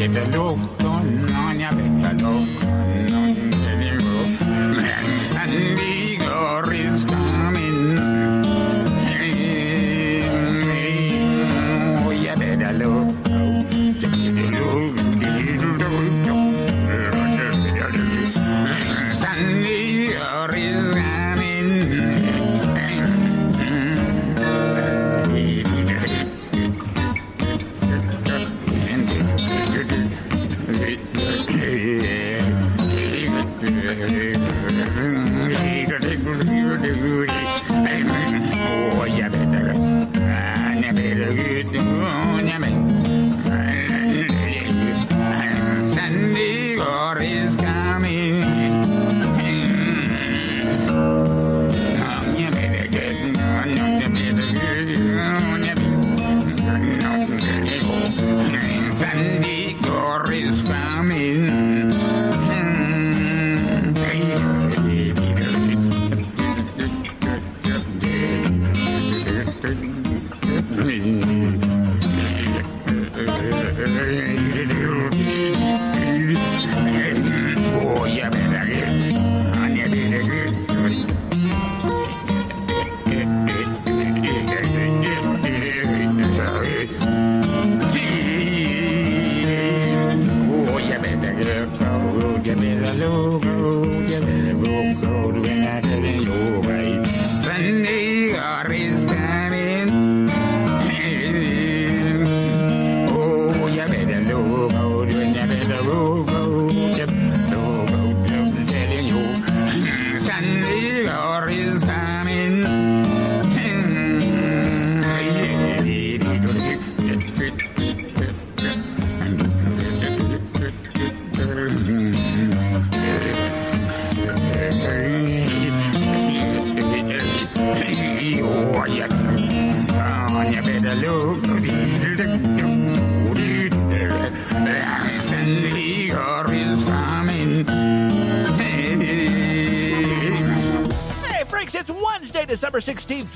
Sandy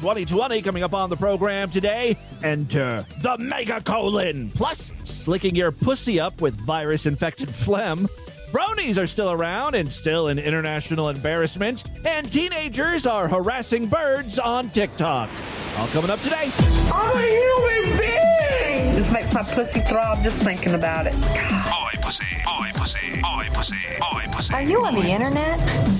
2020. Coming up on the program today, enter the Mega Colon. Plus, slicking your pussy up with virus infected phlegm. Bronies are still around and still an international embarrassment. And teenagers are harassing birds on TikTok. All coming up today. I'm a human being! This makes my pussy throb just thinking about it. Boy pussy, boy pussy, boy pussy, boy pussy. Are you on the internet?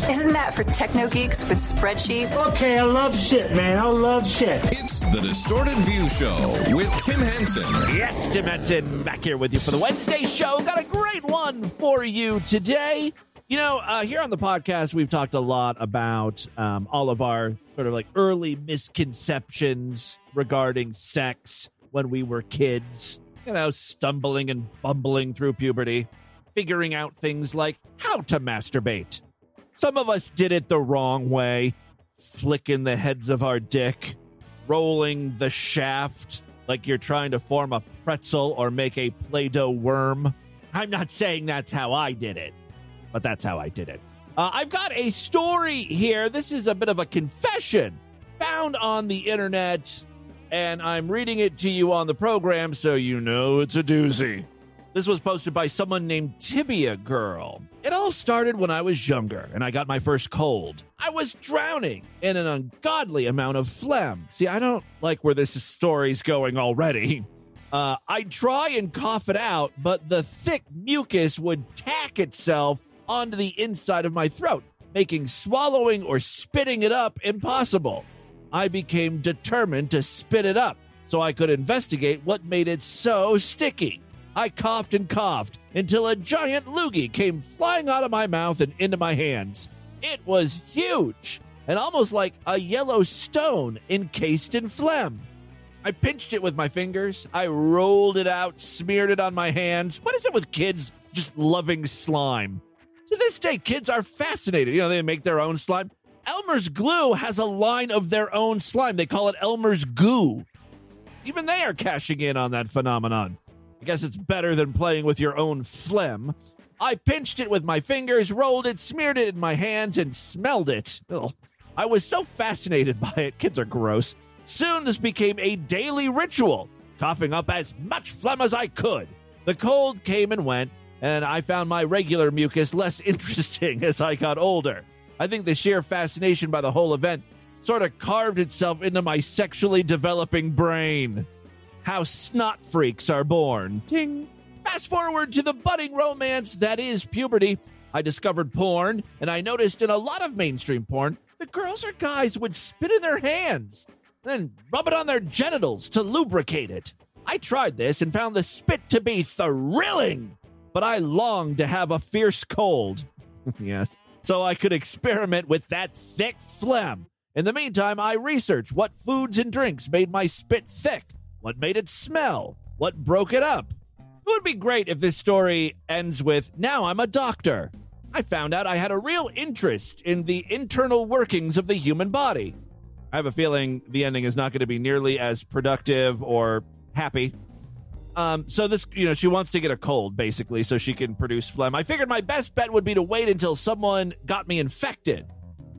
Isn't that for techno geeks with spreadsheets? Okay, I love shit, man. I love shit. It's the Distorted View Show with Tim Henson. Yes, Tim Henson back here with you for the Wednesday show. Got a great one for you today. You know, uh, here on the podcast, we've talked a lot about um, all of our sort of like early misconceptions regarding sex when we were kids. You know, stumbling and bumbling through puberty, figuring out things like how to masturbate. Some of us did it the wrong way, flicking the heads of our dick, rolling the shaft like you're trying to form a pretzel or make a Play Doh worm. I'm not saying that's how I did it, but that's how I did it. Uh, I've got a story here. This is a bit of a confession found on the internet, and I'm reading it to you on the program so you know it's a doozy. This was posted by someone named Tibia Girl. It all started when I was younger and I got my first cold. I was drowning in an ungodly amount of phlegm. See, I don't like where this story's going already. Uh, I'd try and cough it out, but the thick mucus would tack itself onto the inside of my throat, making swallowing or spitting it up impossible. I became determined to spit it up so I could investigate what made it so sticky. I coughed and coughed until a giant loogie came flying out of my mouth and into my hands. It was huge and almost like a yellow stone encased in phlegm. I pinched it with my fingers. I rolled it out, smeared it on my hands. What is it with kids just loving slime? To this day, kids are fascinated. You know, they make their own slime. Elmer's Glue has a line of their own slime. They call it Elmer's Goo. Even they are cashing in on that phenomenon. I guess it's better than playing with your own phlegm. I pinched it with my fingers, rolled it, smeared it in my hands, and smelled it. Ugh. I was so fascinated by it. Kids are gross. Soon this became a daily ritual, coughing up as much phlegm as I could. The cold came and went, and I found my regular mucus less interesting as I got older. I think the sheer fascination by the whole event sort of carved itself into my sexually developing brain. How snot freaks are born. Ting. Fast forward to the budding romance that is puberty. I discovered porn, and I noticed in a lot of mainstream porn, the girls or guys would spit in their hands, then rub it on their genitals to lubricate it. I tried this and found the spit to be thrilling, but I longed to have a fierce cold. yes. So I could experiment with that thick phlegm. In the meantime, I researched what foods and drinks made my spit thick, what made it smell, what broke it up. It would be great if this story ends with Now I'm a doctor. I found out I had a real interest in the internal workings of the human body. I have a feeling the ending is not going to be nearly as productive or happy. Um, so this, you know, she wants to get a cold basically so she can produce phlegm. I figured my best bet would be to wait until someone got me infected.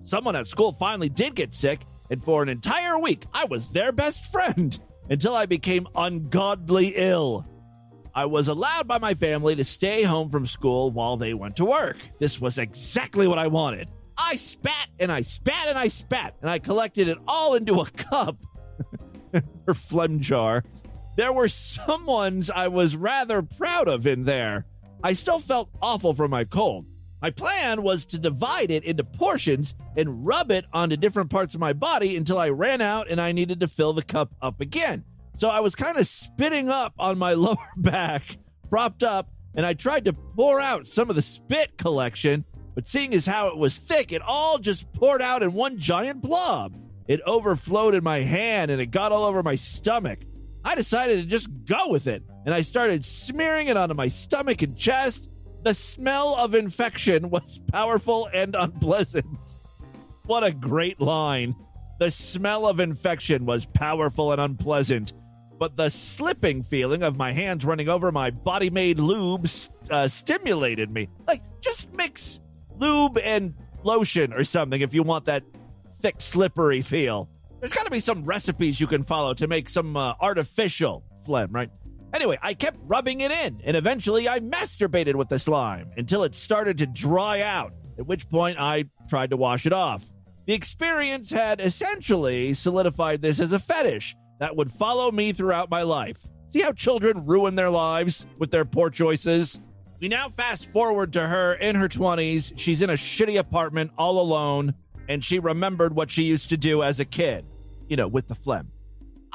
Someone at school finally did get sick, and for an entire week, I was their best friend until I became ungodly ill. I was allowed by my family to stay home from school while they went to work. This was exactly what I wanted. I spat and I spat and I spat, and I collected it all into a cup. or phlegm jar. There were some ones I was rather proud of in there. I still felt awful from my cold. My plan was to divide it into portions and rub it onto different parts of my body until I ran out and I needed to fill the cup up again. So I was kind of spitting up on my lower back, propped up, and I tried to pour out some of the spit collection, but seeing as how it was thick, it all just poured out in one giant blob. It overflowed in my hand and it got all over my stomach. I decided to just go with it, and I started smearing it onto my stomach and chest. The smell of infection was powerful and unpleasant. What a great line. The smell of infection was powerful and unpleasant, but the slipping feeling of my hands running over my body made lube uh, stimulated me. Like, just mix lube and lotion or something if you want that thick, slippery feel. There's got to be some recipes you can follow to make some uh, artificial phlegm, right? Anyway, I kept rubbing it in, and eventually I masturbated with the slime until it started to dry out, at which point I tried to wash it off. The experience had essentially solidified this as a fetish that would follow me throughout my life. See how children ruin their lives with their poor choices? We now fast forward to her in her 20s. She's in a shitty apartment all alone, and she remembered what she used to do as a kid, you know, with the phlegm.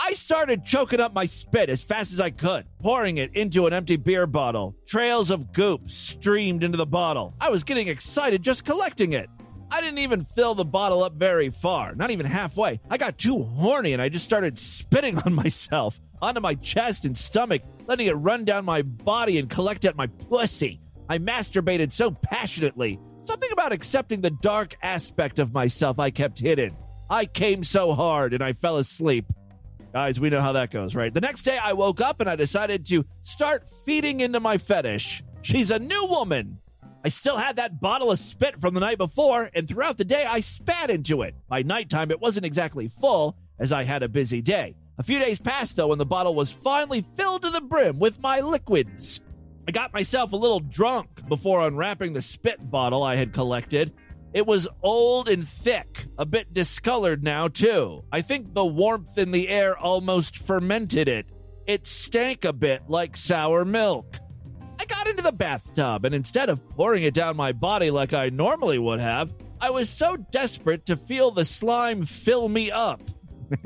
I started choking up my spit as fast as I could, pouring it into an empty beer bottle. Trails of goop streamed into the bottle. I was getting excited just collecting it. I didn't even fill the bottle up very far, not even halfway. I got too horny and I just started spitting on myself, onto my chest and stomach, letting it run down my body and collect at my pussy. I masturbated so passionately. Something about accepting the dark aspect of myself I kept hidden. I came so hard and I fell asleep. Guys, we know how that goes, right? The next day I woke up and I decided to start feeding into my fetish. She's a new woman. I still had that bottle of spit from the night before, and throughout the day I spat into it. By nighttime, it wasn't exactly full, as I had a busy day. A few days passed, though, and the bottle was finally filled to the brim with my liquids. I got myself a little drunk before unwrapping the spit bottle I had collected. It was old and thick, a bit discolored now, too. I think the warmth in the air almost fermented it. It stank a bit like sour milk. I got into the bathtub, and instead of pouring it down my body like I normally would have, I was so desperate to feel the slime fill me up.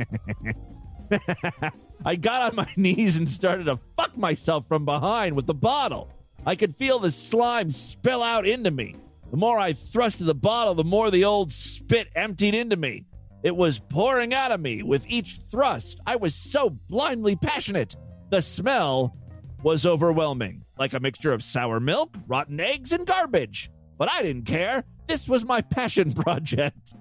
I got on my knees and started to fuck myself from behind with the bottle. I could feel the slime spill out into me. The more I thrust thrusted the bottle, the more the old spit emptied into me. It was pouring out of me with each thrust. I was so blindly passionate. The smell was overwhelming, like a mixture of sour milk, rotten eggs, and garbage. But I didn't care. This was my passion project.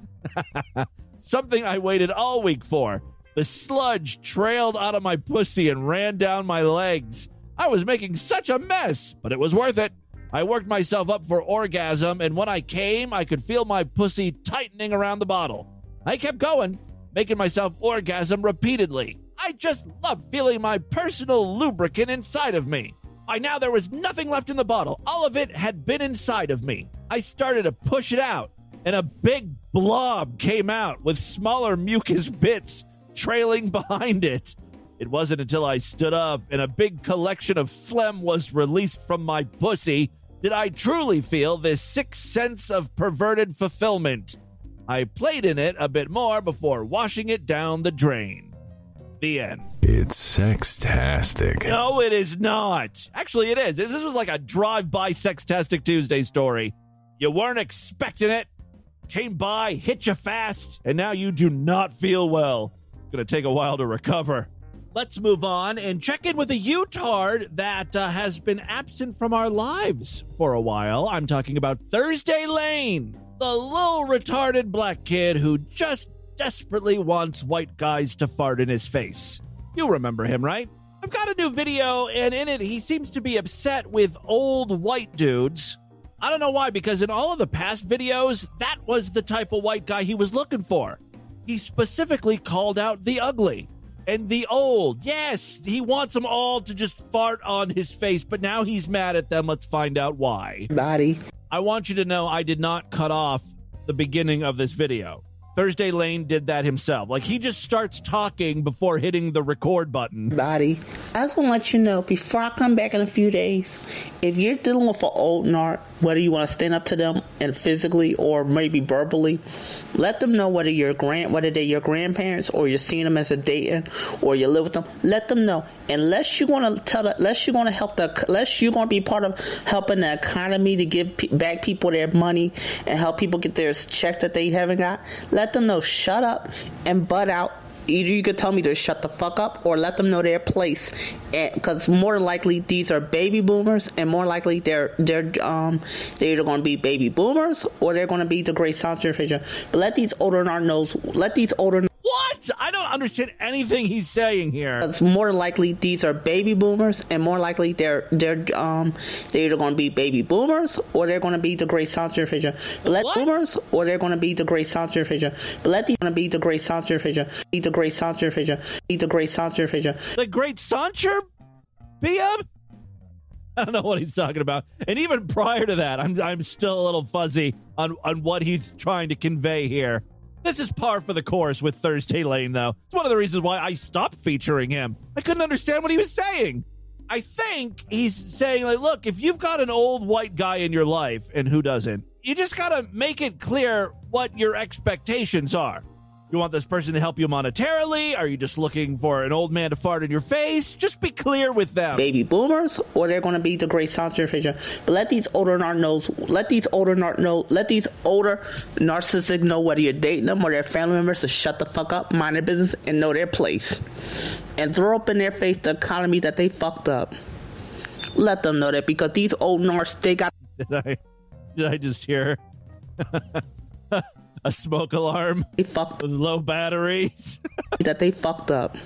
Something I waited all week for. The sludge trailed out of my pussy and ran down my legs. I was making such a mess, but it was worth it. I worked myself up for orgasm, and when I came, I could feel my pussy tightening around the bottle. I kept going, making myself orgasm repeatedly. I just love feeling my personal lubricant inside of me. By now, there was nothing left in the bottle. All of it had been inside of me. I started to push it out, and a big blob came out with smaller mucus bits trailing behind it. It wasn't until I stood up and a big collection of phlegm was released from my pussy did I truly feel this sixth sense of perverted fulfillment. I played in it a bit more before washing it down the drain. The end. It's sextastic. No, it is not. Actually, it is. This was like a drive-by Sextastic Tuesday story. You weren't expecting it, came by, hit you fast, and now you do not feel well. Gonna take a while to recover. Let's move on and check in with a Utard that uh, has been absent from our lives for a while. I'm talking about Thursday Lane, the little retarded black kid who just desperately wants white guys to fart in his face. You remember him, right? I've got a new video, and in it, he seems to be upset with old white dudes. I don't know why, because in all of the past videos, that was the type of white guy he was looking for. He specifically called out the ugly and the old. Yes, he wants them all to just fart on his face, but now he's mad at them. Let's find out why. Body. I want you to know I did not cut off the beginning of this video. Thursday Lane did that himself. Like he just starts talking before hitting the record button. Body. I just want to let you know before I come back in a few days, if you're dealing with an old narc, whether you want to stand up to them and physically or maybe verbally, let them know whether you're grand, whether they're your grandparents or you're seeing them as a dating or you live with them. Let them know. Unless you're to tell, the, unless you're to help the, unless you're to be part of helping the economy to give back people their money and help people get their check that they haven't got. Let them know. Shut up and butt out either you could tell me to shut the fuck up or let them know their place. Because more likely these are baby boomers and more likely they're they're um they're either going to be baby boomers or they're going to be the great Sancho figure but let these older knows let these older What? I don't understand anything he's saying here. it's more likely these are baby boomers and more likely they're they're um they're either going to be baby boomers or they're going to be the great figure but let What? boomers or they're going to be the great Sancho figure but let these going to be the great Sancho figure be the great Sancho figure be the great Sancho figure The great Sancher? Bia? I don't know what he's talking about. And even prior to that, I'm I'm still a little fuzzy on, on what he's trying to convey here. This is par for the course with Thursday Lane, though. It's one of the reasons why I stopped featuring him. I couldn't understand what he was saying. I think he's saying, like, look, if you've got an old white guy in your life, and who doesn't, you just gotta make it clear what your expectations are. You want this person to help you monetarily? Are you just looking for an old man to fart in your face? Just be clear with them. baby boomers or they're going to be the great Sancho figure. But let these older narc knows, let these older narc know, let these older narcissists know whether you're dating them or their family members to shut the fuck up, mind their business, and know their place, and throw up in their face the economy that they fucked up. Let them know that because these old narcs they got Did I did I just hear a smoke alarm they fucked with low batteries? that they fucked up.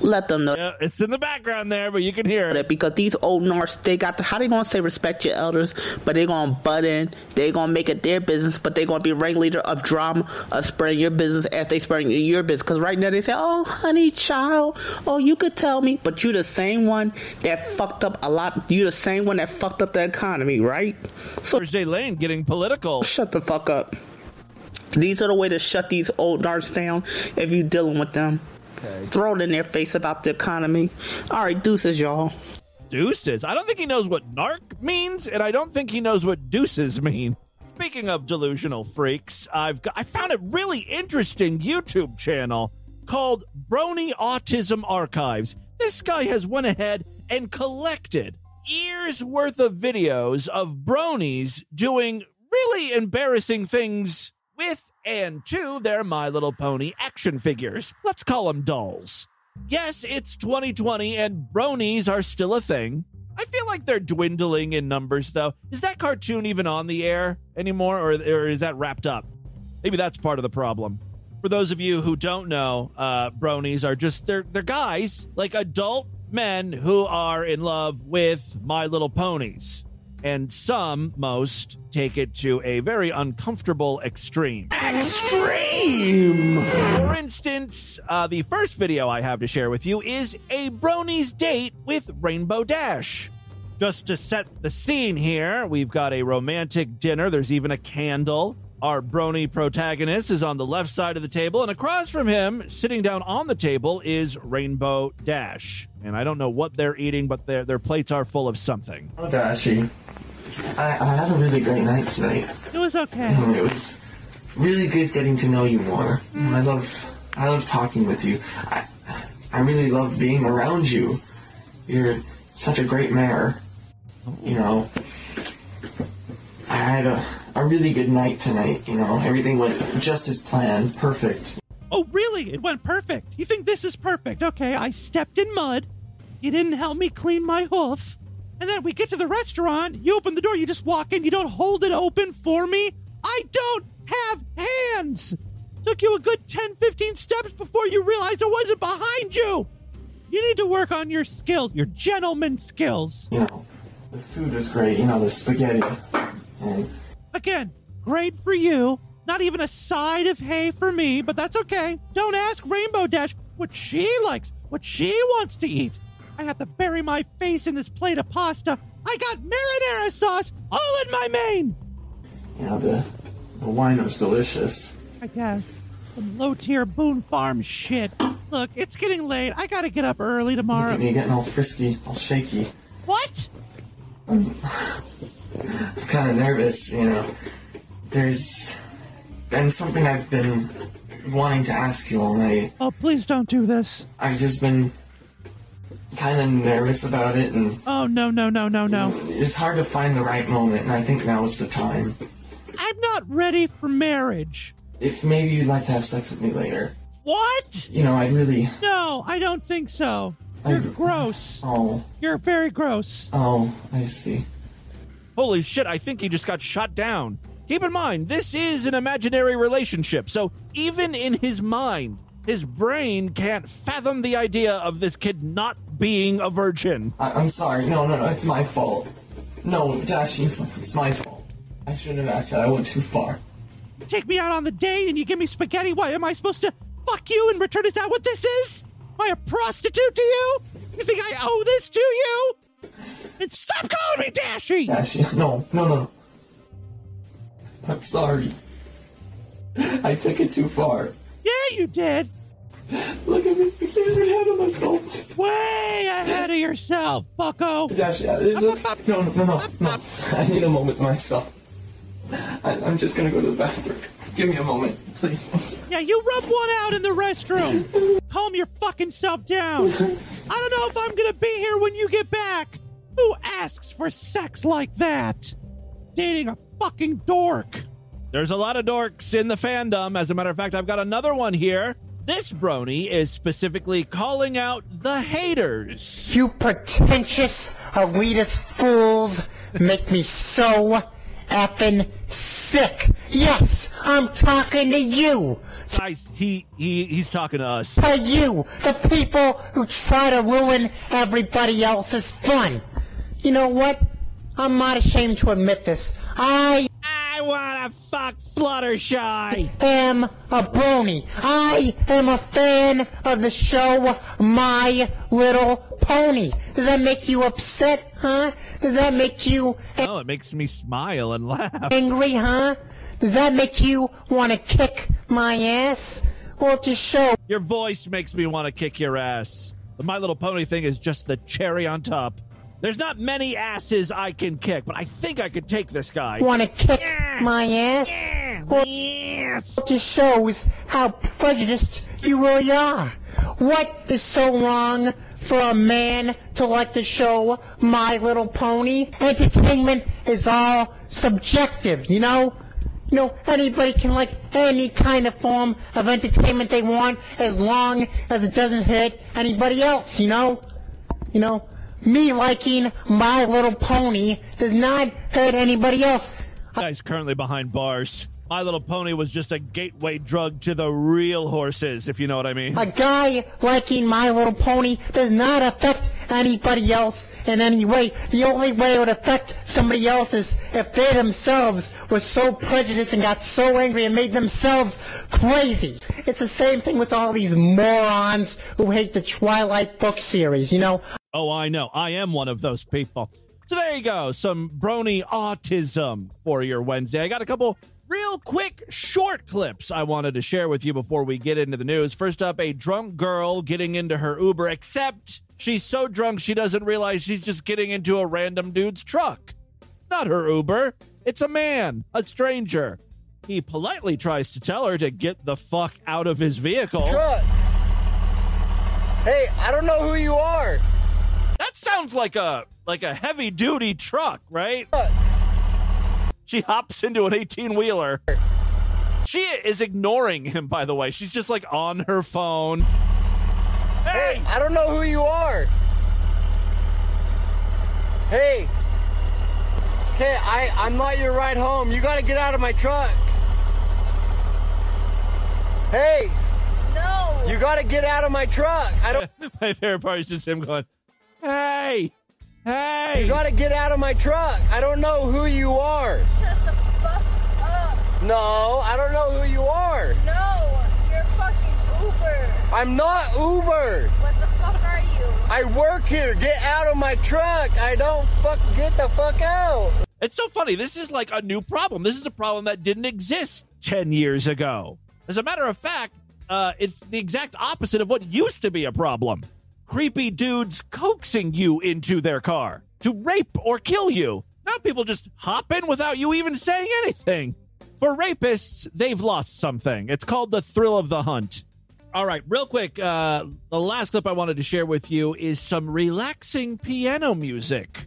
Let them know yeah, it's in the background there, but you can hear it. because these old narcs they got the, how they gonna say respect your elders, but they gonna butt in, they gonna make it their business, but they gonna be ringleader of drama of spreading your business as they spreading your business. Cause right now they say, oh honey child, oh you could tell me, but you the same one that fucked up a lot. You the same one that fucked up the economy, right? So Thursday Lane getting political. shut the fuck up. These are the way to shut these old narcs down if you're dealing with them. Throw it in their face about the economy. All right, deuces, y'all. Deuces. I don't think he knows what narc means, and I don't think he knows what deuces mean. Speaking of delusional freaks, I've got, I found a really interesting YouTube channel called Brony Autism Archives. This guy has went ahead and collected years worth of videos of bronies doing really embarrassing things with and to their My Little Pony action figures. Let's call them dolls. Yes, it's 2020 and bronies are still a thing. I feel like they're dwindling in numbers, though. Is that cartoon even on the air anymore, or, or is that wrapped up? Maybe that's part of the problem. For those of you who don't know, uh, bronies are just they're they're guys like adult men who are in love with My Little Ponies, and some, most, take it to a very uncomfortable extreme. Extreme. For instance, uh, the first video I have to share with you is a bronies date with Rainbow Dash. Just to set the scene here, we've got a romantic dinner. There's even a candle. Our brony protagonist is on the left side of the table, and across from him, sitting down on the table, is Rainbow Dash. And I don't know what they're eating, but their their plates are full of something. Oh, Dashy. I, I had a really great night tonight. It was okay. And It was really good getting to know you more. I love I love talking with you. I I really love being around you. You're such a great mare. You know. I had a, a really good night tonight, you know. Everything went just as planned. Perfect. Oh, really? It went perfect. You think this is perfect? Okay, I stepped in mud. You didn't help me clean my hoof. And then we get to the restaurant. You open the door. You just walk in. You don't hold it open for me. I don't have hands. Took you a good 10, 15 steps before you realized I wasn't behind you. You need to work on your skills, your gentleman skills. You know, the food was great, you know, the spaghetti. And Again, great for you. Not even a side of hay for me, but that's okay. Don't ask Rainbow Dash what she likes, what she wants to eat. I have to bury my face in this plate of pasta. I got marinara sauce all in my mane. you know, the the wine was delicious. I guess. Some low tier Boone Farm shit. Look, it's getting late. I gotta get up early Look tomorrow. at me getting all frisky, all shaky. What? Um, I'm kind of nervous, you know. There's been something I've been wanting to ask you all night. Oh, please don't do this. I've just been kind of nervous about it, and Oh, no, no, no, no, no. it's hard to find the right moment, and I think now is the time. I'm not ready for marriage. If maybe you'd like to have sex with me later. What? You know, I'd really. No, I don't think so. You're I- gross. Oh, You're very gross. oh, I see. Holy shit, I think he just got shot down. Keep in mind, this is an imaginary relationship, so even in his mind, his brain can't fathom the idea of this kid not being a virgin. I- I'm sorry. No, no, no, it's my fault. No, Dashy, it's my fault. I shouldn't have asked that. I went too far. Take me out on the date and you give me spaghetti. What, am I supposed to fuck you in return? Is that what this is? Am I a prostitute to you? You think I owe this to you? And stop calling me Dashy! Dashi, no, no, no. I'm sorry. I took it too far. Yeah, you did. Look at me. I can't even handle myself. Way ahead of yourself, bucko. Dashy, uh, it's okay. No, no, no, no, no. I need a moment myself. I, I'm just gonna go to the bathroom. Give me a moment, please. Yeah, you rub one out in the restroom. Calm your fucking self down. I don't know if I'm gonna be here when you get back. Who asks for sex like that? Dating a fucking dork. There's a lot of dorks in the fandom. As a matter of fact, I've got another one here. This brony is specifically calling out the haters. You pretentious, elitist fools make me so effing sick. Yes, I'm talking to you. Guys, he, he he's talking to us. To you, the people who try to ruin everybody else's fun. You know what? I'm not ashamed to admit this. I I wanna fuck Fluttershy. I am a brony. I am a fan of the show My Little Pony. Does that make you upset, huh? Does that make you Oh, it makes me smile and laugh. angry, huh? Does that make you want to kick my ass? Well, just show. Your voice makes me want to kick your ass. The My Little Pony thing is just the cherry on top. There's not many asses I can kick, but I think I could take this guy. Want to kick my ass? Well, Yes. it just shows how prejudiced you really are. What is so wrong for a man to like the show My Little Pony? Entertainment is all subjective, you know? You know, anybody can like any kind of form of entertainment they want as long as it doesn't hurt anybody else, you know? You know, me liking My Little Pony does not hurt anybody else. Guy's currently behind bars. My Little Pony was just a gateway drug to the real horses, if you know what I mean. A guy liking My Little Pony does not affect anybody else in any way. The only way it would affect somebody else is if they themselves were so prejudiced and got so angry and made themselves crazy. It's the same thing with all these morons who hate the Twilight book series, you know? Oh, I know. I am one of those people. So there you go. Some brony autism for your Wednesday. I got a couple real quick short clips I wanted to share with you before we get into the news. First up, a drunk girl getting into her Uber, except she's so drunk she doesn't realize she's just getting into a random dude's truck. Not her Uber. It's a man, a stranger. He politely tries to tell her to get the fuck out of his vehicle. Truck. Hey, I don't know who you are. That sounds like a like a heavy duty truck, right? She hops into an 18 wheeler. She is ignoring him, by the way. She's just like on her phone. Hey, I don't know who you are. Hey. Okay, I, I'm not your ride home. You gotta get out of my truck. Hey. No. You gotta get out of my truck. I don't. My favorite part is just him going, "Hey, hey!" You gotta get out of my truck. I don't know who you are. Shut the fuck up. No, I don't know who you are. No, you're fucking Uber. I'm not Uber. What the fuck are you? I work here. Get out of my truck. I don't fuck. Get the fuck out. It's so funny. This is like a new problem. This is a problem that didn't exist 10 years ago. As a matter of fact, uh, it's the exact opposite of what used to be a problem. Creepy dudes coaxing you into their car to rape or kill you. Now people just hop in without you even saying anything. For rapists, they've lost something. It's called the thrill of the hunt. All right, real quick, uh, the last clip I wanted to share with you is some relaxing piano music.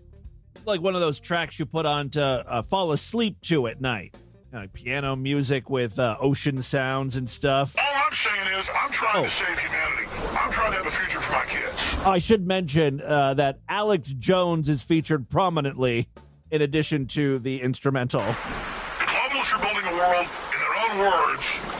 Like one of those tracks you put on to uh, fall asleep to at night. You know, like piano music with uh, ocean sounds and stuff. All I'm saying is, I'm trying Oh. to save humanity. I'm trying to have a future for my kids. I should mention uh, that Alex Jones is featured prominently in addition to the instrumental. The are building a world in their own words.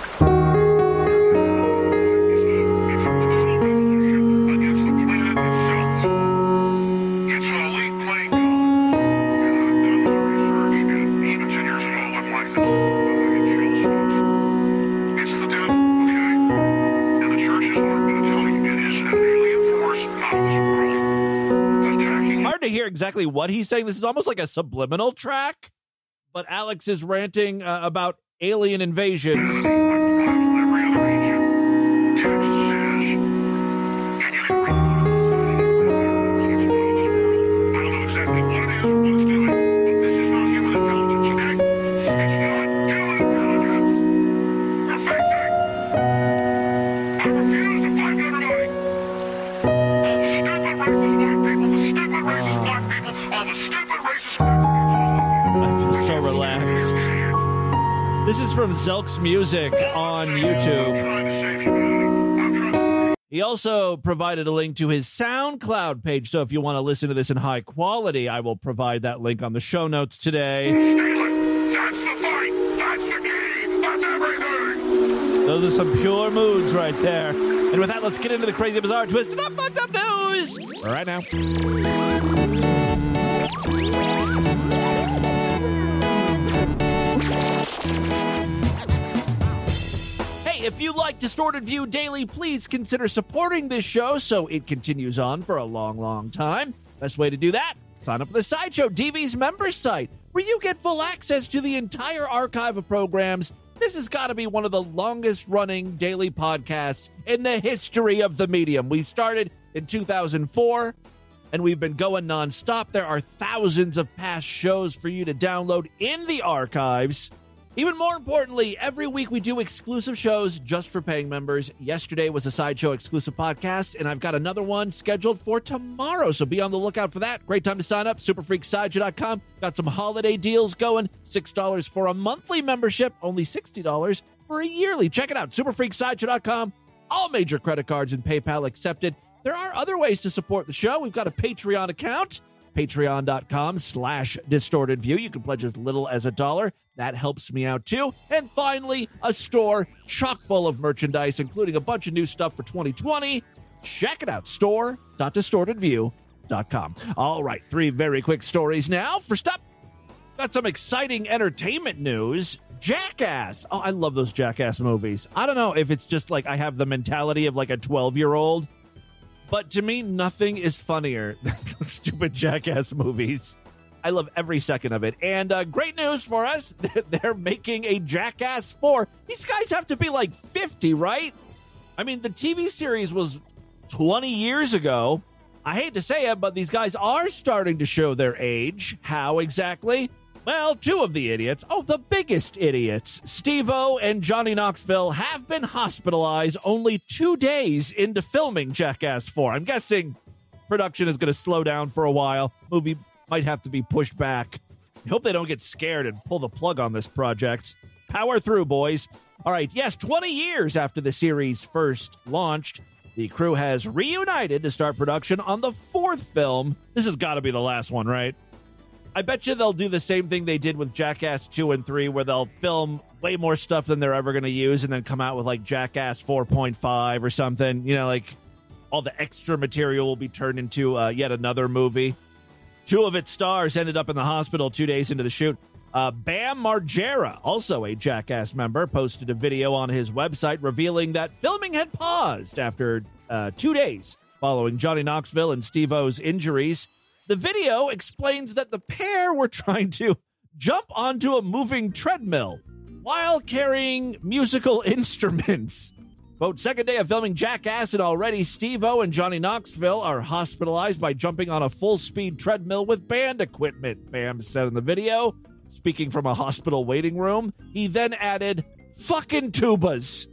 Exactly what he's saying. This is almost like a subliminal track, but Alex is ranting uh, about alien invasions. Zelk's Music on YouTube. He also provided a link to his SoundCloud page. So if you want to listen to this in high quality, I will provide that link on the show notes today. Those are some pure moods right there. And with that, let's get into the crazy, bizarre, twisted, up, fucked up news right now. If you like Distorted View Daily, please consider supporting this show so it continues on for a long, long time. Best way to do that, sign up for the Sideshow DV's members site, where you get full access to the entire archive of programs. This has got to be one of the longest running daily podcasts in the history of the medium. We started in 2004 and we've been going nonstop. There are thousands of past shows for you to download in the archives. Even more importantly, every week we do exclusive shows just for paying members. Yesterday was a Sideshow exclusive podcast, and I've got another one scheduled for tomorrow. So be on the lookout for that. Great time to sign up. Superfreaksideshow.com. Got some holiday deals going. $6 for a monthly membership, only $60 for a yearly. Check it out. Superfreaksideshow.com. All major credit cards and PayPal accepted. There are other ways to support the show. We've got a Patreon account patreon.com slash distorted view. You can pledge as little as a dollar. That helps me out too. And finally a store chock full of merchandise including a bunch of new stuff for 2020 check it out store.distortedview.com all right three very quick stories now. First up got some exciting entertainment news. Jackass. Oh i love those jackass movies. I don't know if it's just like i have the mentality of like a 12 year old but to me, nothing is funnier than stupid jackass movies. I love every second of it. And uh, great news for us they're making a Jackass 4. These guys have to be like 50, right? I mean, the TV series was 20 years ago. I hate to say it, but these guys are starting to show their age. How exactly? Well, two of the idiots, oh, the biggest idiots, Steve-O and Johnny Knoxville, have been hospitalized only two days into filming Jackass 4. I'm guessing production is going to slow down for a while. Movie might have to be pushed back. I hope they don't get scared and pull the plug on this project. Power through, boys. All right, yes, 20 years after the series first launched, the crew has reunited to start production on the fourth film. This has got to be the last one, right? I bet you they'll do the same thing they did with Jackass 2 and 3, where they'll film way more stuff than they're ever going to use and then come out with like Jackass 4.5 or something. You know, like all the extra material will be turned into uh, yet another movie. Two of its stars ended up in the hospital two days into the shoot. Uh, Bam Margera, also a Jackass member, posted a video on his website revealing that filming had paused after uh, two days following Johnny Knoxville and Steve-O's injuries. The video explains that the pair were trying to jump onto a moving treadmill while carrying musical instruments. Quote, second day of filming Jackass, and already Steve-O and Johnny Knoxville are hospitalized by jumping on a full speed treadmill with band equipment, Bam said in the video. Speaking from a hospital waiting room, he then added, fucking tubas.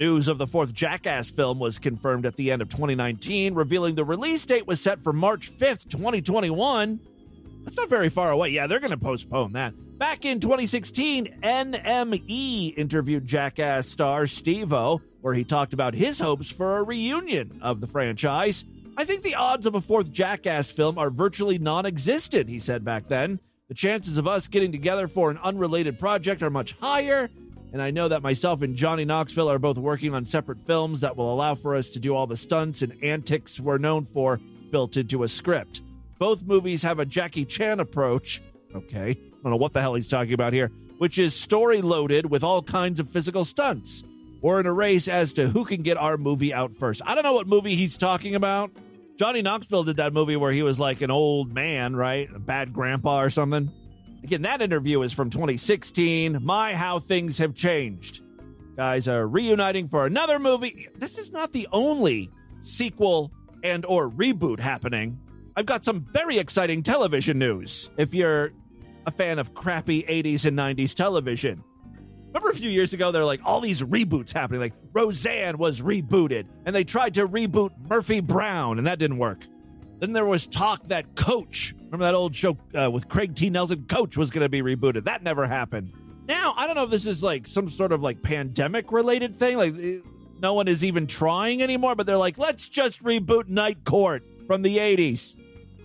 News of the fourth Jackass film was confirmed at the end of 2019, revealing the release date was set for March 5th, 2021. That's not very far away. Yeah, they're going to postpone that. Back in 2016, NME interviewed Jackass star Steve-O, where he talked about his hopes for a reunion of the franchise. I think the odds of a fourth Jackass film are virtually non existent, he said back then. The chances of us getting together for an unrelated project are much higher, and I know that myself and Johnny Knoxville are both working on separate films that will allow for us to do all the stunts and antics we're known for built into a script. Both movies have a Jackie Chan approach. Okay, I don't know what the hell he's talking about here, which is story loaded with all kinds of physical stunts. We're in a race as to who can get our movie out first. I don't know what movie he's talking about. Johnny Knoxville did that movie where he was like an old man, right? A bad grandpa or something. Again, that interview is from 2016. My, how things have changed. Guys are reuniting for another movie. This is not the only sequel and or reboot happening. I've got some very exciting television news. If you're a fan of crappy 80s and 90s television. Remember a few years ago, there were like all these reboots happening. Like Roseanne was rebooted, and they tried to reboot Murphy Brown, and that didn't work. Then there was talk that Coach, remember that old show uh, with Craig T. Nelson? Coach was going to be rebooted. That never happened. Now, I don't know if this is like some sort of like pandemic related thing. Like eh, no one is even trying anymore, but they're like, let's just reboot Night Court from the 80s.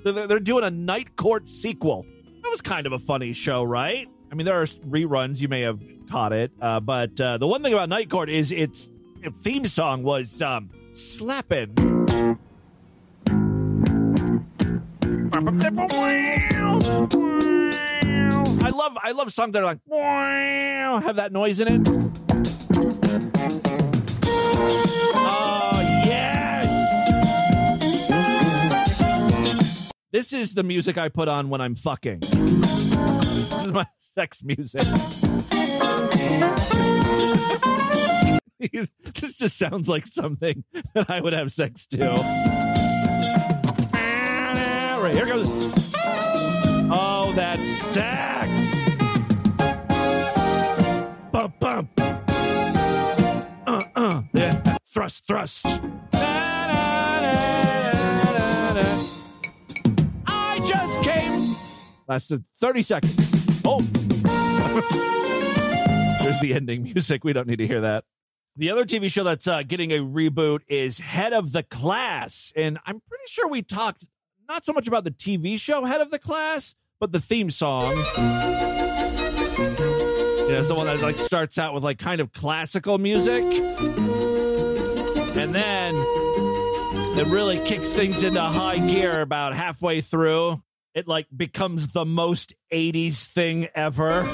They're, doing a Night Court sequel. That was kind of a funny show, right? I mean, there are reruns. You may have caught it. Uh, but uh, the one thing about Night Court is its theme song was um, slapping. I love I love songs that are like have that noise in it. Oh yes. This is the music I put on when I'm fucking. This is my sex music. this just sounds like something that I would have sex to. Thrust, thrust. I just came. Lasted 30 seconds. Oh. There's the ending music. We don't need to hear that. The other TV show that's uh, getting a reboot is Head of the Class. And I'm pretty sure we talked not so much about the TV show Head of the Class, but the theme song. You know, it's the one that like starts out with like kind of classical music. And then it really kicks things into high gear about halfway through. It like becomes the most 80s thing ever.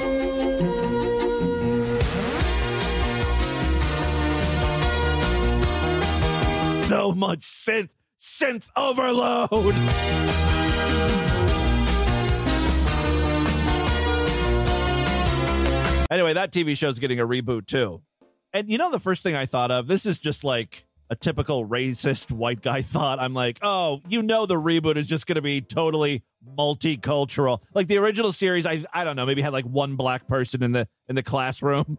So much synth, synth overload. Anyway, that TV show's getting a reboot too. And you know, the first thing I thought of this is just like a typical racist white guy thought. I'm like, oh, you know, the reboot is just going to be totally multicultural. Like the original series, I I don't know, maybe had like one black person in the in the classroom.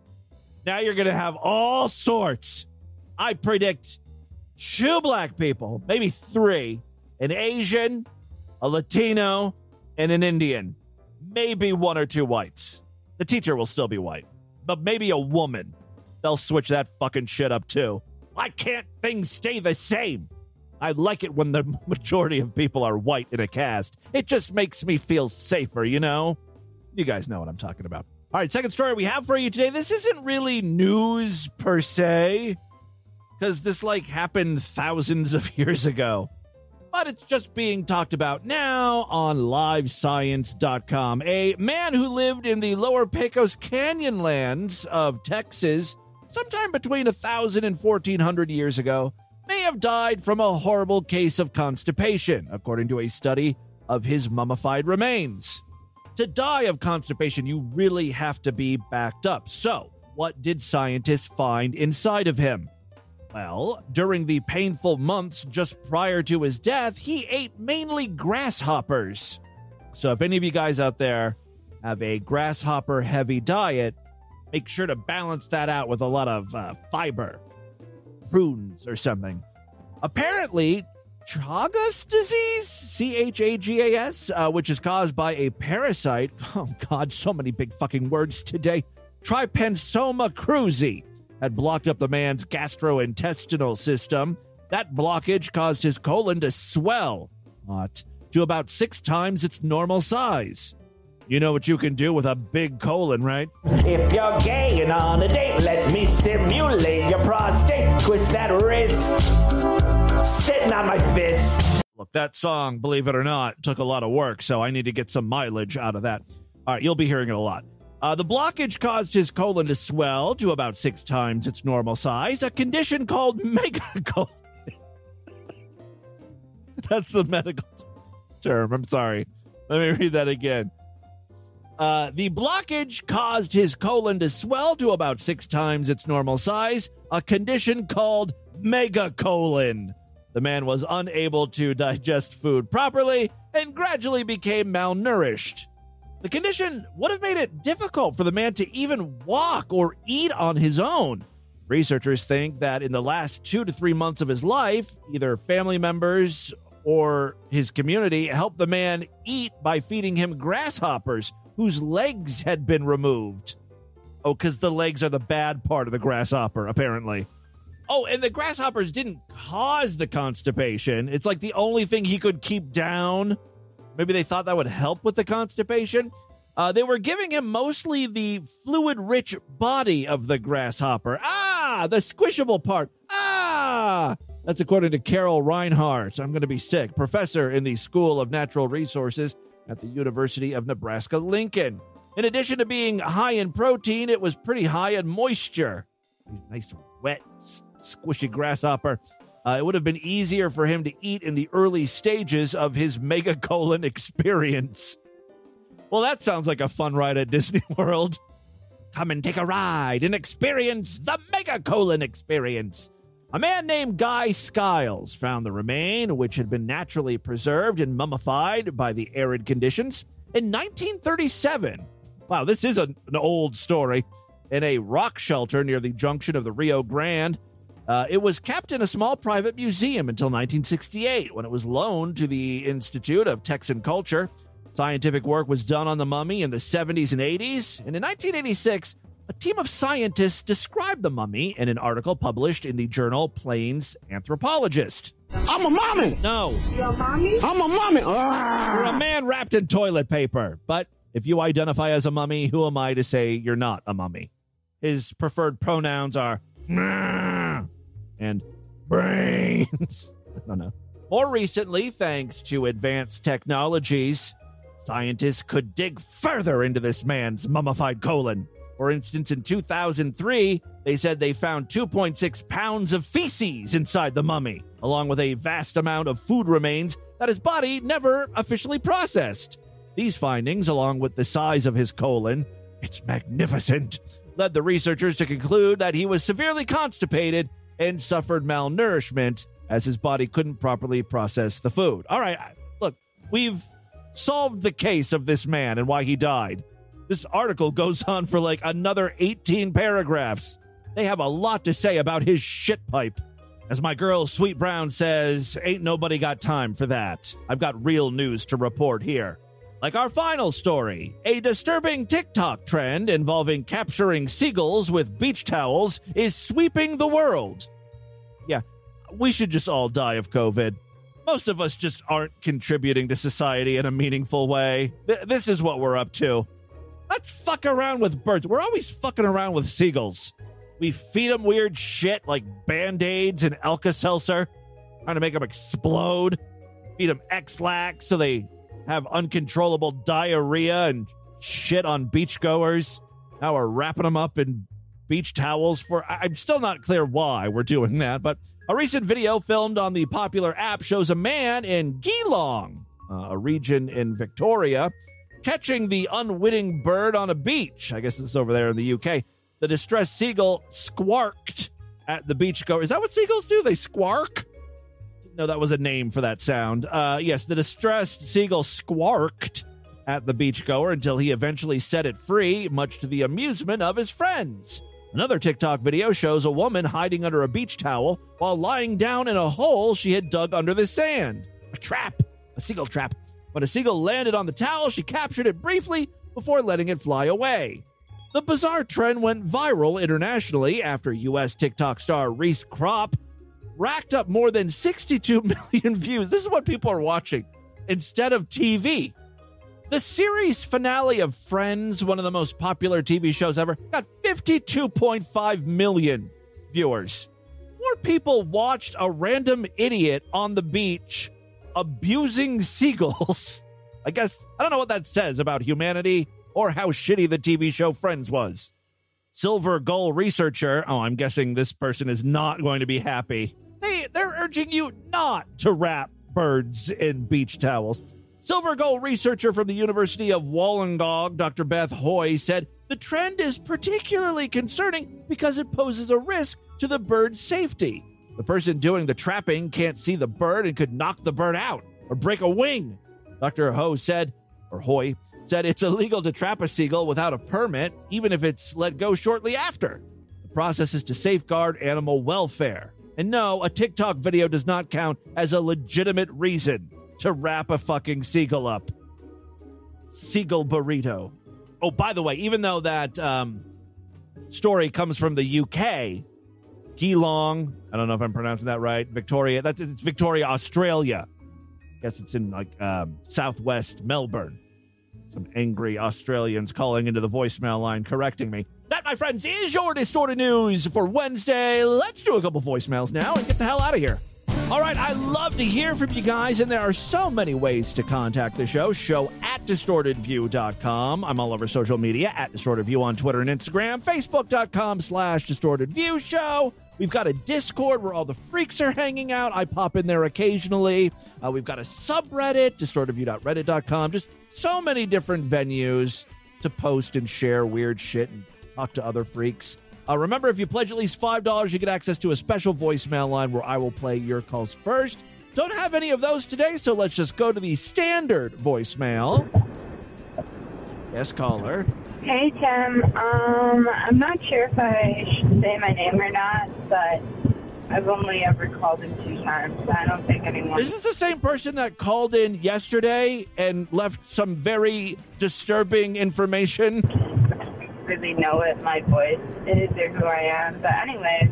Now you're going to have all sorts. I predict two black people, maybe three, an Asian, a Latino, and an Indian. Maybe one or two whites. The teacher will still be white, but maybe a woman. They'll switch that fucking shit up too. Why can't things stay the same? I like it when the majority of people are white in a cast. It just makes me feel safer, you know? You guys know what I'm talking about. All right, second story we have for you today. This isn't really news per se, because this like happened thousands of years ago. But it's just being talked about now on livescience.com. A man who lived in the lower Pecos Canyon lands of Texas sometime between 1,000 and 1,400 years ago may have died from a horrible case of constipation, according to a study of his mummified remains. To die of constipation, you really have to be backed up. So, what did scientists find inside of him? Well, during the painful months just prior to his death, he ate mainly grasshoppers. So, if any of you guys out there have a grasshopper heavy diet, make sure to balance that out with a lot of uh, fiber, prunes, or something. Apparently, Chagas disease, C H A G A S, uh, which is caused by a parasite. Oh, God, so many big fucking words today. Trypanosoma cruzi had blocked up the man's gastrointestinal system. That blockage caused his colon to swell what, to about six times its normal size. You know what you can do with a big colon, right? If you're gay and on a date, let me stimulate your prostate. Twist that wrist, sitting on my fist. Look, that song, believe it or not, took a lot of work, so I need to get some mileage out of that. All right, you'll be hearing it a lot. Uh, the blockage caused his colon to swell to about six times its normal size, a condition called megacolon. That's the medical term. I'm sorry. Let me read that again. Uh, the blockage caused his colon to swell to about six times its normal size, a condition called megacolon. The man was unable to digest food properly and gradually became malnourished. The condition would have made it difficult for the man to even walk or eat on his own. Researchers think that in the last two to three months of his life, either family members or his community helped the man eat by feeding him grasshoppers whose legs had been removed. Oh, because the legs are the bad part of the grasshopper, apparently. Oh, and the grasshoppers didn't cause the constipation. It's like the only thing he could keep down. Maybe they thought that would help with the constipation. Uh, they were giving him mostly the fluid rich body of the grasshopper. Ah, the squishable part. Ah, that's according to Karl Reinhard. I'm going to be sick. Professor in the School of Natural Resources at the University of Nebraska Lincoln. In addition to being high in protein, it was pretty high in moisture. These nice, wet, squishy grasshopper. Uh, it would have been easier for him to eat in the early stages of his megacolon experience. Well, that sounds like a fun ride at Disney World. Come and take a ride and experience the megacolon experience. A man named Guy Skiles found the remain, which had been naturally preserved and mummified by the arid conditions, in 1937. Wow, this is an old story. In a rock shelter near the junction of the Rio Grande, uh, it was kept in a small private museum until 1968 when it was loaned to the Institute of Texan Culture. Scientific work was done on the mummy in the 70s and 80s, and in 1986, a team of scientists described the mummy in an article published in the journal Plains Anthropologist. I'm a mommy. No, You're a mommy? I'm a mommy. Ah. you're a man wrapped in toilet paper. But if you identify as a mummy, who am I to say you're not a mummy? His preferred pronouns are "Nah" and brains. I don't. More recently, thanks to advanced technologies, scientists could dig further into this man's mummified colon. For instance, in 2003, they said they found 2.6 pounds of feces inside the mummy, along with a vast amount of food remains that his body never officially processed. These findings, along with the size of his colon, It's magnificent, led the researchers to conclude that he was severely constipated and suffered malnourishment as his body couldn't properly process the food. All right, look, we've solved the case of this man and why he died. This article goes on for like another 18 paragraphs. They have a lot to say about his shit pipe. As my girl Sweet Brown says, ain't nobody got time for that. I've got real news to report here. Like our final story, a disturbing TikTok trend involving capturing seagulls with beach towels is sweeping the world. Yeah, we should just all die of COVID. Most of us just aren't contributing to society in a meaningful way. Th- this is what we're up to. Let's fuck around with birds. We're always fucking around with seagulls. We feed them weird shit like band aids and Alka Seltzer, trying to make them explode. Feed them Ex-Lax so they have uncontrollable diarrhea and shit on beachgoers. Now we're wrapping them up in beach towels for. I'm still not clear why we're doing that, but a recent video filmed on the popular app shows a man in Geelong, uh, a region in Victoria, catching the unwitting bird on a beach. I guess is over there in the UK. The distressed seagull squarked at the beachgoer. Is that what seagulls do? They squark? No, that was a name for that sound. Uh, yes, the distressed seagull squarked at the beachgoer until he eventually set it free, much to the amusement of his friends. Another TikTok video shows a woman hiding under a beach towel while lying down in a hole she had dug under the sand. A trap, a seagull trap. When a seagull landed on the towel, she captured it briefly before letting it fly away. The bizarre trend went viral internationally after U.S. TikTok star Reese Kropp racked up more than 62 million views. This is what people are watching instead of TV. The series finale of Friends, one of the most popular TV shows ever, got 52.5 million viewers. More people watched a random idiot on the beach abusing seagulls. I guess, I don't know what that says about humanity or how shitty the TV show Friends was. Silver gull researcher, oh, I'm guessing this person is not going to be happy. They, they're urging you not to wrap birds in beach towels. Silver gull researcher from the University of Wollongong, Dr. Beth Hoye, said the trend is particularly concerning because it poses a risk to the bird's safety. The person doing the trapping can't see the bird and could knock the bird out or break a wing. Dr. Ho said, or Hoye, said it's illegal to trap a seagull without a permit, even if it's let go shortly after. The process is to safeguard animal welfare. And no, a TikTok video does not count as a legitimate reason to wrap a fucking seagull up. Seagull burrito. Oh, by the way, even though that um, story comes from the UK, Geelong, I don't know if I'm pronouncing that right, Victoria, that's it's Victoria, Australia. I guess it's in like um, southwest Melbourne. Some angry Australians calling into the voicemail line correcting me. That, my friends, is your distorted news for Wednesday. Let's do a couple voicemails now and get the hell out of here. All right, I love to hear from you guys, and there are so many ways to contact the show. Show at distortedview.com. I'm all over social media at distortedview on Twitter and Instagram, facebook.com slash distortedview show. We've got a Discord where all the freaks are hanging out. I pop in there occasionally. Uh, we've got a subreddit, distortedview.reddit.com. Just so many different venues to post and share weird shit and talk to other freaks. Uh, remember, if you pledge at least $5, you get access to a special voicemail line where I will play your calls first. Don't have any of those today, so let's just go to the standard voicemail. Yes, caller. Hey Tim, um, I'm not sure if I should say my name or not, but I've only ever called in two times. so I don't think anyone. Is this the same person that called in yesterday and left some very disturbing information? really know what my voice is or who I am. But anyway,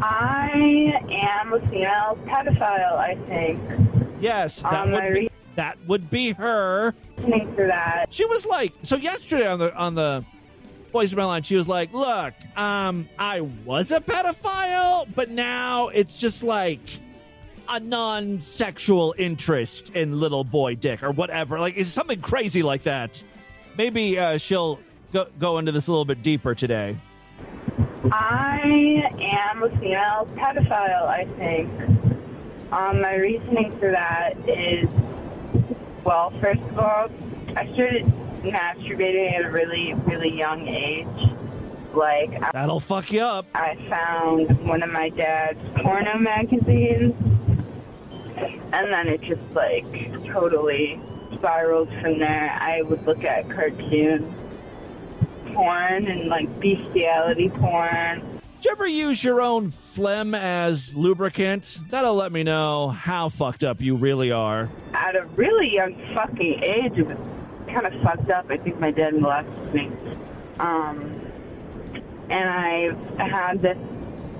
I am a female pedophile. I think. Yes, that Um, would be that would be her. Listening to that, She was like, so yesterday on the on the voicemail line, she was like, "Look, um, I was a pedophile, but now it's just like a non-sexual interest in little boy dick or whatever. Like, is something crazy like that. Maybe uh, she'll go go into this a little bit deeper today. I am a female pedophile. I think. Um, my reasoning for that is, well, first of all, I started masturbating at a really, really young age. Like, I, That'll fuck you up. I found one of my dad's porno magazines, and then it just like totally spiraled from there. I would look at cartoon porn and like bestiality porn. You ever use your own phlegm as lubricant? That'll let me know how fucked up you really are. At a really young fucking age, it was kind of fucked up. I think my dad molested me. Um, and I've had this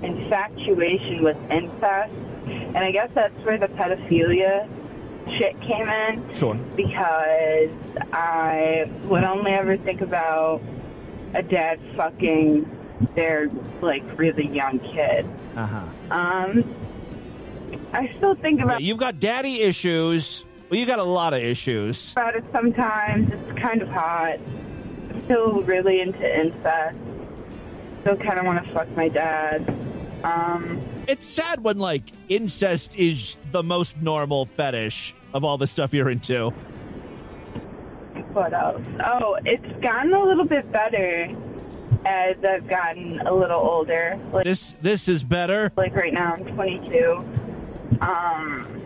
infatuation with incest, and I guess that's where the pedophilia shit came in. Sure. Because I would only ever think about a dad fucking their like really young kid. Uh huh. Um, I still think about you've got daddy issues. Well, you got a lot of issues. about it sometimes. It's kind of hot. I'm Still really into incest. Still kind of want to fuck my dad. Um, It's sad when like incest is the most normal fetish of all the stuff you're into. what else? Oh, it's gotten a little bit better as I've gotten a little older. Like, This this is better. like right now I'm 22. Um,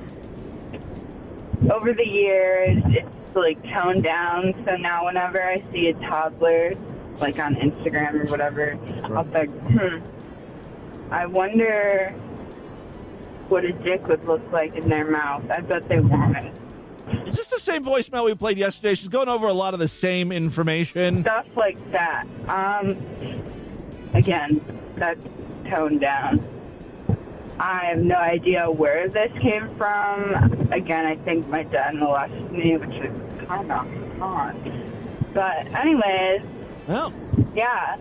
over the years, it's like toned down. So now whenever I see a toddler, like on Instagram or whatever, I'll think, hmm, I wonder what a dick would look like in their mouth. I bet they want it. Is this the same voicemail we played yesterday? She's going over a lot of the same information. Stuff like that. Um, again, that's toned down. I have no idea where this came from. Again, I think my dad molested me, which is kind of hot. But anyways, Well, yeah.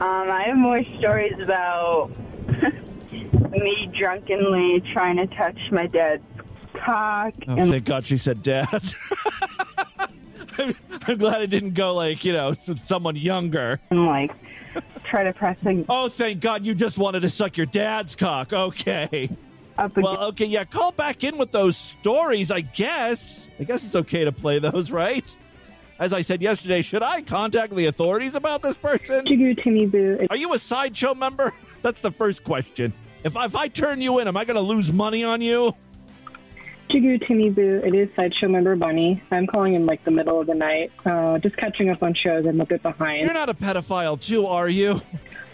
Um, I have more stories about me drunkenly trying to touch my dad's cock. oh, and thank God she said dad. I'm, glad it didn't go like you know with someone younger. and like try to press Oh, thank God you just wanted to suck your dad's cock. Okay. up against Well, okay, yeah, call back in with those stories, I guess. I guess it's okay to play those, right? As I said yesterday, should I contact the authorities about this person? Jigu Timmy Boo. Are you a sideshow member? That's the first question. If I, if I turn you in, am I going to lose money on you? Jigu Timmy Boo. It is Sideshow member Bunny. I'm calling in like the middle of the night. Uh, just catching up on shows. I'm a bit behind. You're not a pedophile, too, are you?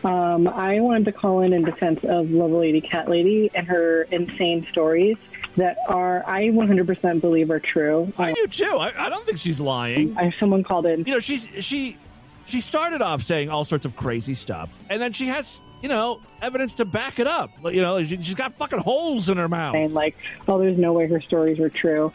Um, I wanted to call in in defense of Level Lady Cat Lady and her insane stories that are, I 100% believe are true. I do too. I, I don't think she's lying. I, someone called in. You know, she's she she started off saying all sorts of crazy stuff, and then she has you know evidence to back it up. You know, she, she's got fucking holes in her mouth. saying like, "Oh, there's no way her stories were true."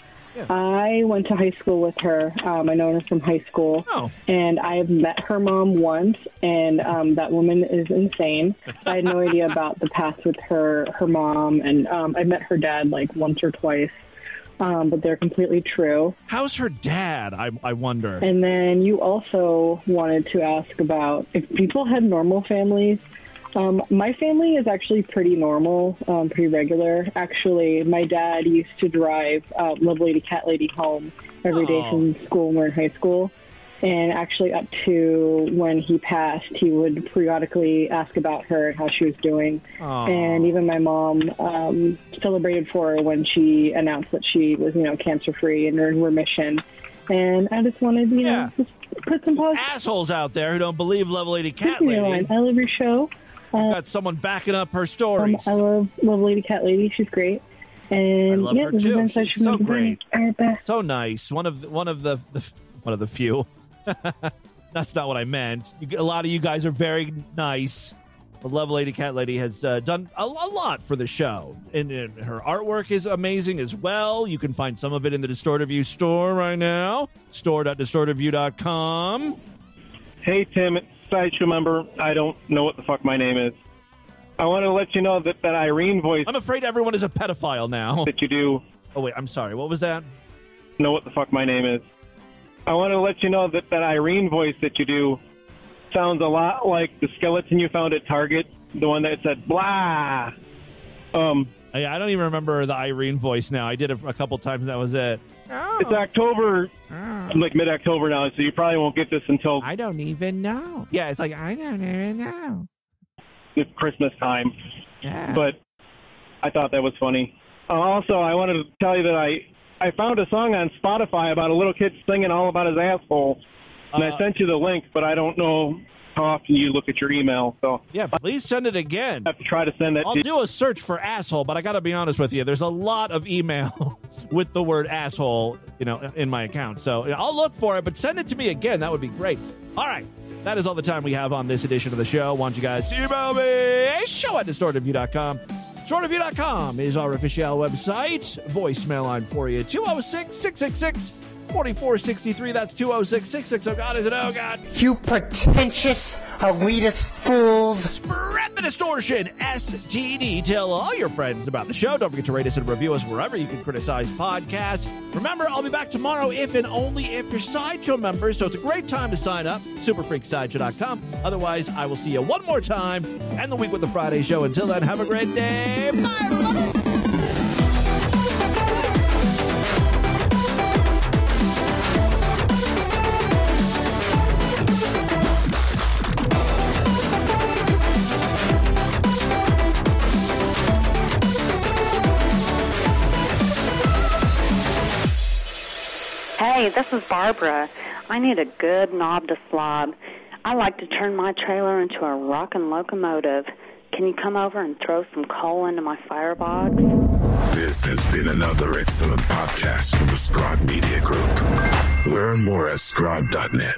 I went to high school with her. Um, I know her from high school, Oh. and I've met her mom once, and um, that woman is insane. I had no idea about the past with her her mom, and um, I met her dad like once or twice, um, but they're completely true. How's her dad? I I wonder. And then you also wanted to ask about if people had normal families. Um, my family is actually pretty normal, um, pretty regular. Actually, my dad used to drive uh, Love Lady Cat Lady home every day Oh. from school when we were in high school. And actually, up to when he passed, he would periodically ask about her and how she was doing. Aw. And even my mom um, celebrated for her when she announced that she was, you know, cancer free and in remission. And I just wanted, you Yeah. know, just put some positive Assholes out there who don't believe Love Lady Cat in your line. Lady. I love your show. Uh, Got someone backing up her um, stories. I love Love Lady Cat Lady. She's great. And I love yeah, her too. been such She's so great. night. All right, bye. so nice. One of the, one of the, the one of the few. That's not what I meant. You, a lot of you guys are very nice. The Love Lady Cat Lady has uh, done a, a lot for the show, and, and her artwork is amazing as well. You can find some of it in the Distorted View store right now, store.distortedview.com. Hey, Tim, it's Sideshow member. I don't know what the fuck my name is. I want to let you know that that Irene voice I'm afraid everyone is a pedophile now. that you do Oh wait, I'm sorry. What was that? know what the fuck my name is. I want to let you know that that Irene voice that you do sounds a lot like the skeleton you found at Target, the one that said blah. Um, I, I don't even remember the Irene voice now. I did it a couple times. That was it. It's October, like mid October now, so you probably won't get this until I don't even know. Yeah, it's like I don't even know. it's Christmas time. Yeah. But I thought that was funny. Uh, also, I wanted to tell you that I I found a song on Spotify about a little kid singing all about his asshole, and Uh, I sent you the link, but I don't know how often you look at your email, so Yeah, please send it again. I have to try to send that. I'll to do a search for asshole, but I got to be honest with you. There's a lot of email with the word asshole, you know, in my account. So I'll look for it, but send it to me again. That would be great. All right. That is all the time we have on this edition of the show. want you guys to email me, show at distortedview.com. Distortedview.com is our official website. Voicemail line for you, 206 666 4463. That's 206 660. Oh, God, is it? Oh, God. You pretentious elitist fools. Spread the distortion. STD. Tell all your friends about the show. Don't forget to rate us and review us wherever you can criticize podcasts. Remember, I'll be back tomorrow if and only if you're Sideshow members. So it's a great time to sign up. Superfreaksideshow.com. Otherwise, I will see you one more time and the week with the Friday show. Until then, have a great day. Bye, everybody. This is Barbara. I need a good knob to slob. I like to turn my trailer into a rockin' locomotive. Can you come over and throw some coal into my firebox? This has been another excellent podcast from the Scribe Media Group. Learn more at scribe.net.